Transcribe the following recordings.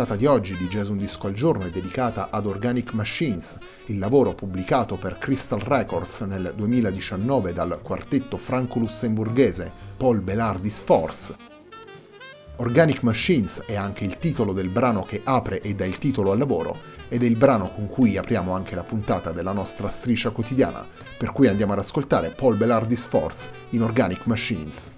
Puntata di oggi di Jazz Un Disco al Giorno è dedicata ad Organic Machines, il lavoro pubblicato per Crystal Records nel 2019 dal quartetto franco-lussemburghese Paul Belardis Force. Organic Machines è anche il titolo del brano che apre e dà il titolo al lavoro ed è il brano con cui apriamo anche la puntata della nostra striscia quotidiana, per cui andiamo ad ascoltare Paul Belardis Force in Organic Machines.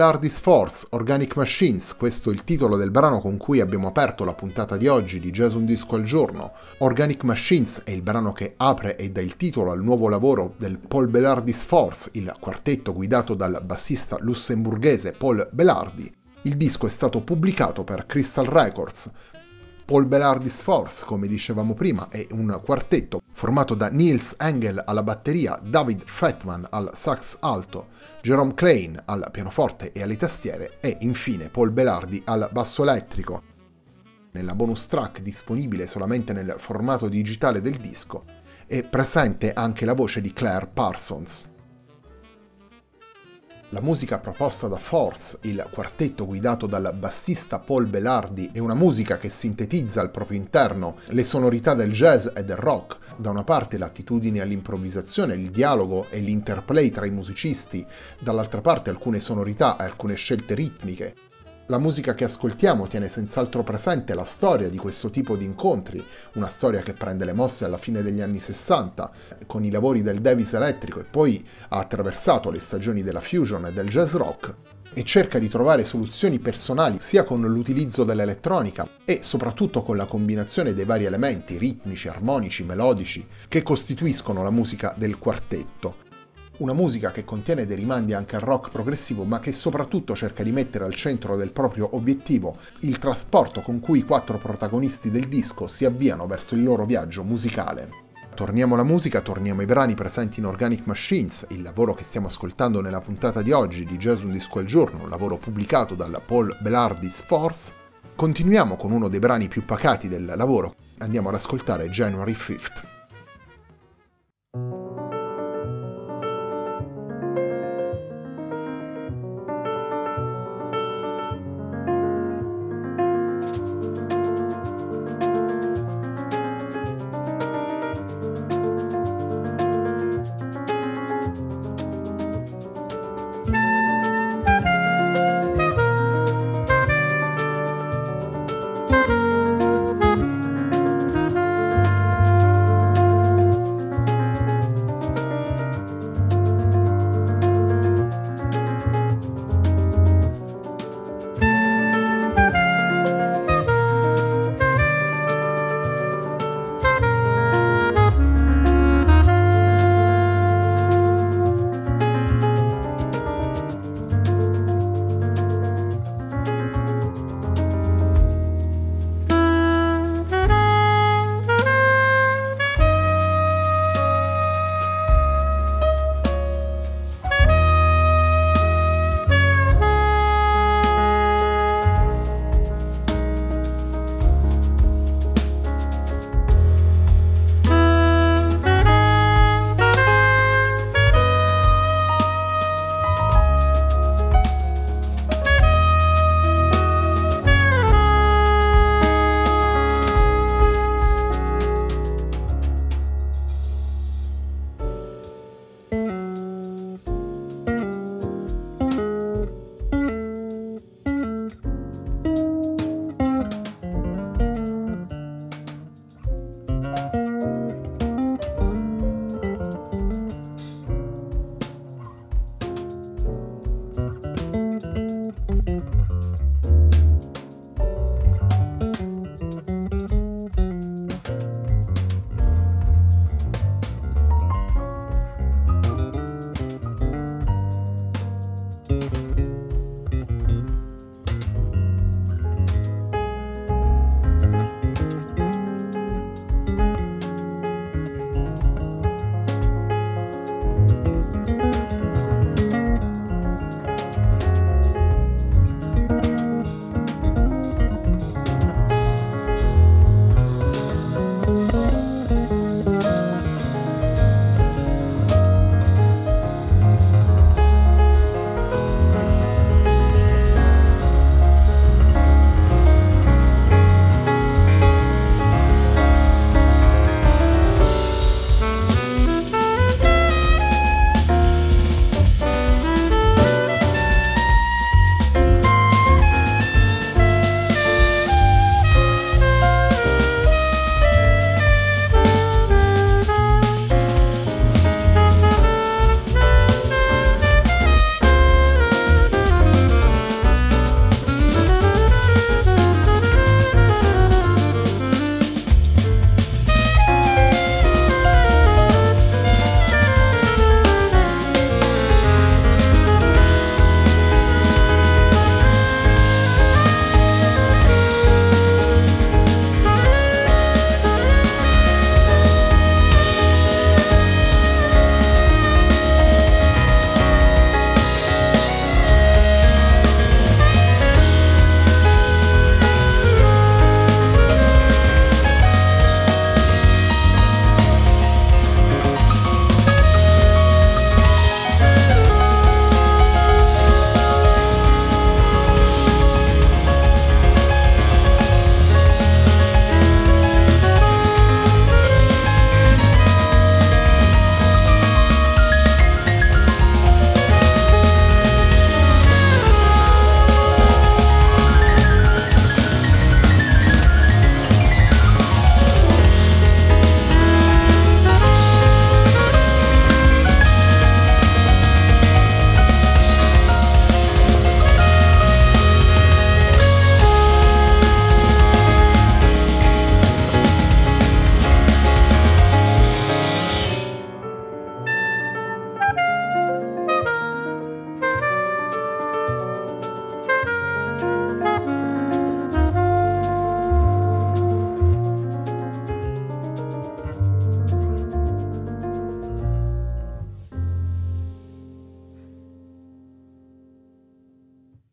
Belardis Force, Organic Machines, questo è il titolo del brano con cui abbiamo aperto la puntata di oggi di Jazz Un Disco al Giorno. Organic Machines è il brano che apre e dà il titolo al nuovo lavoro del Paul Belardis Force, il quartetto guidato dal bassista lussemburghese Paul Belardi. Il disco è stato pubblicato per Crystal Records. Paul Belardis Force, come dicevamo prima, è un quartetto formato da Niels Engel alla batteria, David Fettman al sax alto, Jerome Klein al pianoforte e alle tastiere e infine Paul Belardi al basso elettrico. Nella bonus track disponibile solamente nel formato digitale del disco è presente anche la voce di Claire Parsons. La musica proposta da Force, il quartetto guidato dal bassista Paul Belardi, è una musica che sintetizza al proprio interno le sonorità del jazz e del rock, da una parte l'attitudine all'improvvisazione, il dialogo e l'interplay tra i musicisti, dall'altra parte alcune sonorità e alcune scelte ritmiche, la musica che ascoltiamo tiene senz'altro presente la storia di questo tipo di incontri, una storia che prende le mosse alla fine degli anni 60 con i lavori del Davis elettrico e poi ha attraversato le stagioni della fusion e del jazz rock e cerca di trovare soluzioni personali sia con l'utilizzo dell'elettronica e soprattutto con la combinazione dei vari elementi ritmici, armonici, melodici che costituiscono la musica del quartetto una musica che contiene dei rimandi anche al rock progressivo, ma che soprattutto cerca di mettere al centro del proprio obiettivo il trasporto con cui i quattro protagonisti del disco si avviano verso il loro viaggio musicale. Torniamo alla musica, torniamo ai brani presenti in Organic Machines, il lavoro che stiamo ascoltando nella puntata di oggi di Jazz Un Disco al Giorno, un lavoro pubblicato dal Paul Belardis Force. Continuiamo con uno dei brani più pacati del lavoro, andiamo ad ascoltare January 5th.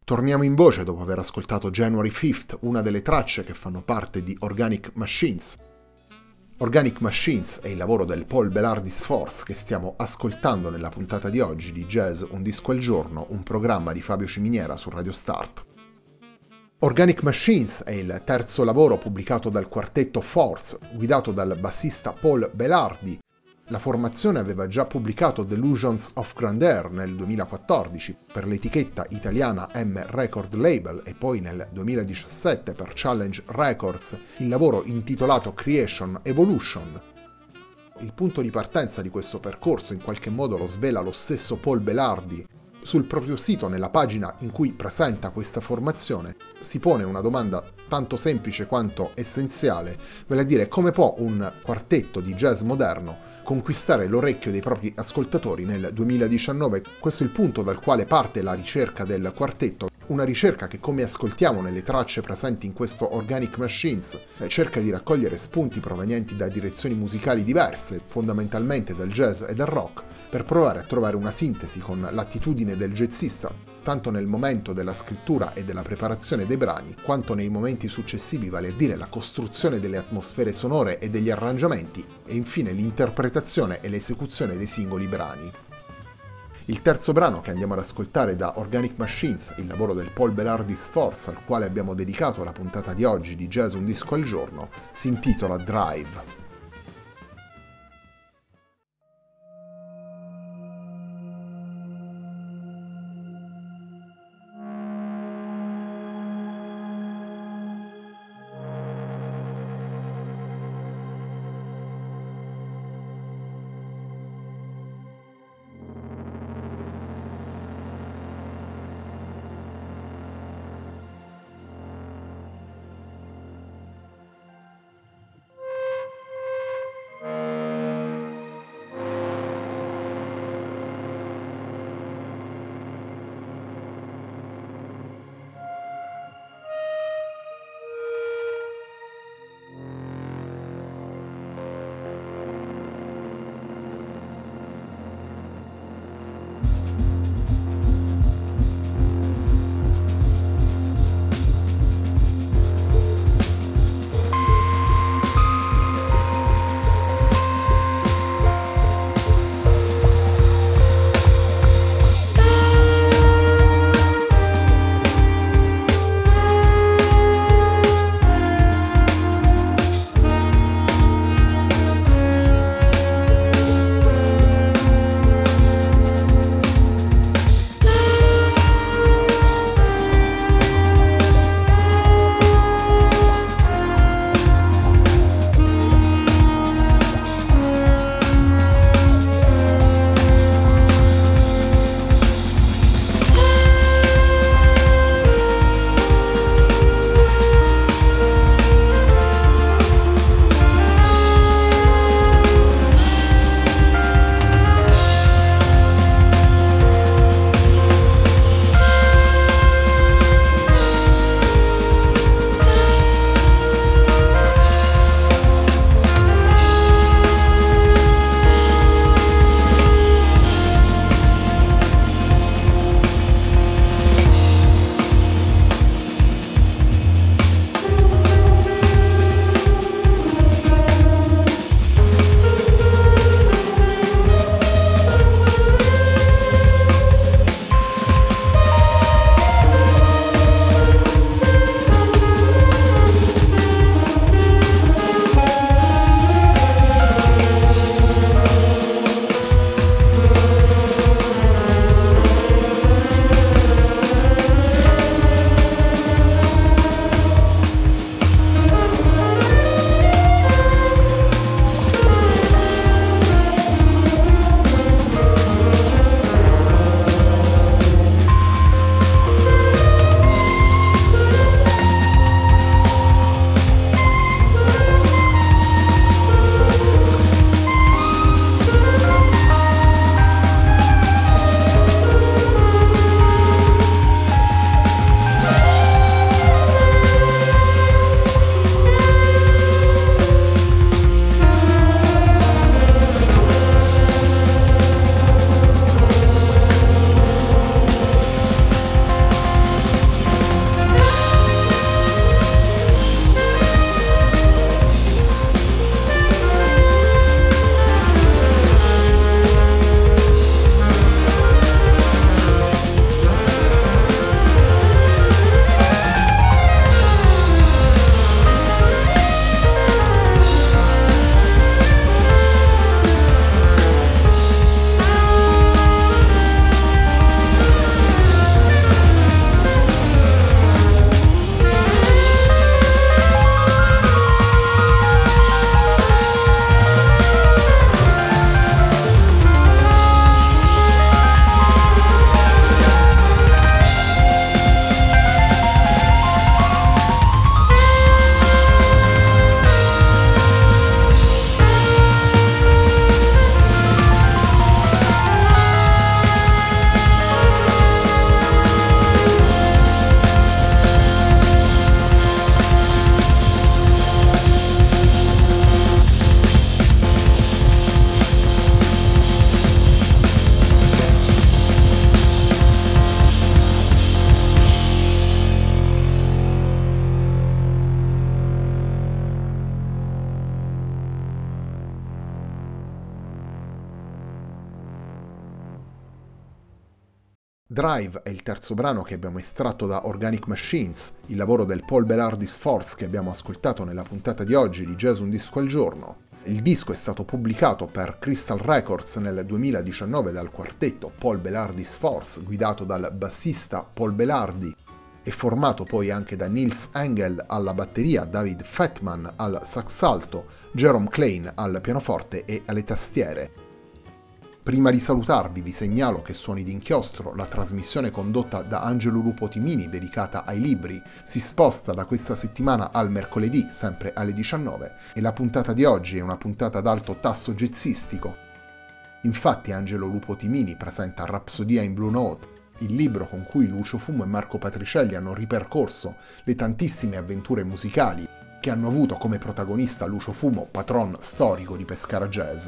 Torniamo in voce dopo aver ascoltato January 5th, una delle tracce che fanno parte di Organic Machines. Organic Machines è il lavoro del Paul Belardis Force che stiamo ascoltando nella puntata di oggi di Jazz Un disco al giorno, un programma di Fabio Ciminiera su Radio Start. Organic Machines è il terzo lavoro pubblicato dal quartetto Force, guidato dal bassista Paul Belardi, la formazione aveva già pubblicato Delusions of Grandeur nel 2014 per l'etichetta italiana M Record Label e poi nel 2017 per Challenge Records il lavoro intitolato Creation Evolution. Il punto di partenza di questo percorso in qualche modo lo svela lo stesso Paul Belardi sul proprio sito, nella pagina in cui presenta questa formazione, si pone una domanda tanto semplice quanto essenziale, vale a dire come può un quartetto di jazz moderno conquistare l'orecchio dei propri ascoltatori nel 2019. Questo è il punto dal quale parte la ricerca del quartetto una ricerca che, come ascoltiamo nelle tracce presenti in questo Organic Machines, cerca di raccogliere spunti provenienti da direzioni musicali diverse, fondamentalmente dal jazz e dal rock, per provare a trovare una sintesi con l'attitudine del jazzista, tanto nel momento della scrittura e della preparazione dei brani, quanto nei momenti successivi, vale a dire la costruzione delle atmosfere sonore e degli arrangiamenti, e infine l'interpretazione e l'esecuzione dei singoli brani. Il terzo brano che andiamo ad ascoltare da Organic Machines, il lavoro del Paul Belardis Force al quale abbiamo dedicato la puntata di oggi di Jazz Un Disco al Giorno, si intitola Drive. Drive è il terzo brano che abbiamo estratto da Organic Machines, il lavoro del Paul Belardis Force che abbiamo ascoltato nella puntata di oggi di Jazz Un Disco al Giorno. Il disco è stato pubblicato per Crystal Records nel 2019 dal quartetto Paul Belardis Force, guidato dal bassista Paul Belardi e formato poi anche da Nils Engel alla batteria, David Fettman al sax alto, Jerome Klein al pianoforte e alle tastiere. Prima di salutarvi vi segnalo che Suoni d'inchiostro, la trasmissione condotta da Angelo Lupo Timini dedicata ai libri, si sposta da questa settimana al mercoledì, sempre alle 19, e la puntata di oggi è una puntata ad alto tasso jazzistico. Infatti Angelo Lupo Timini presenta Rapsodia in Blue Note, il libro con cui Lucio Fumo e Marco Patricielli hanno ripercorso le tantissime avventure musicali che hanno avuto come protagonista Lucio Fumo, patron storico di Pescara Jazz.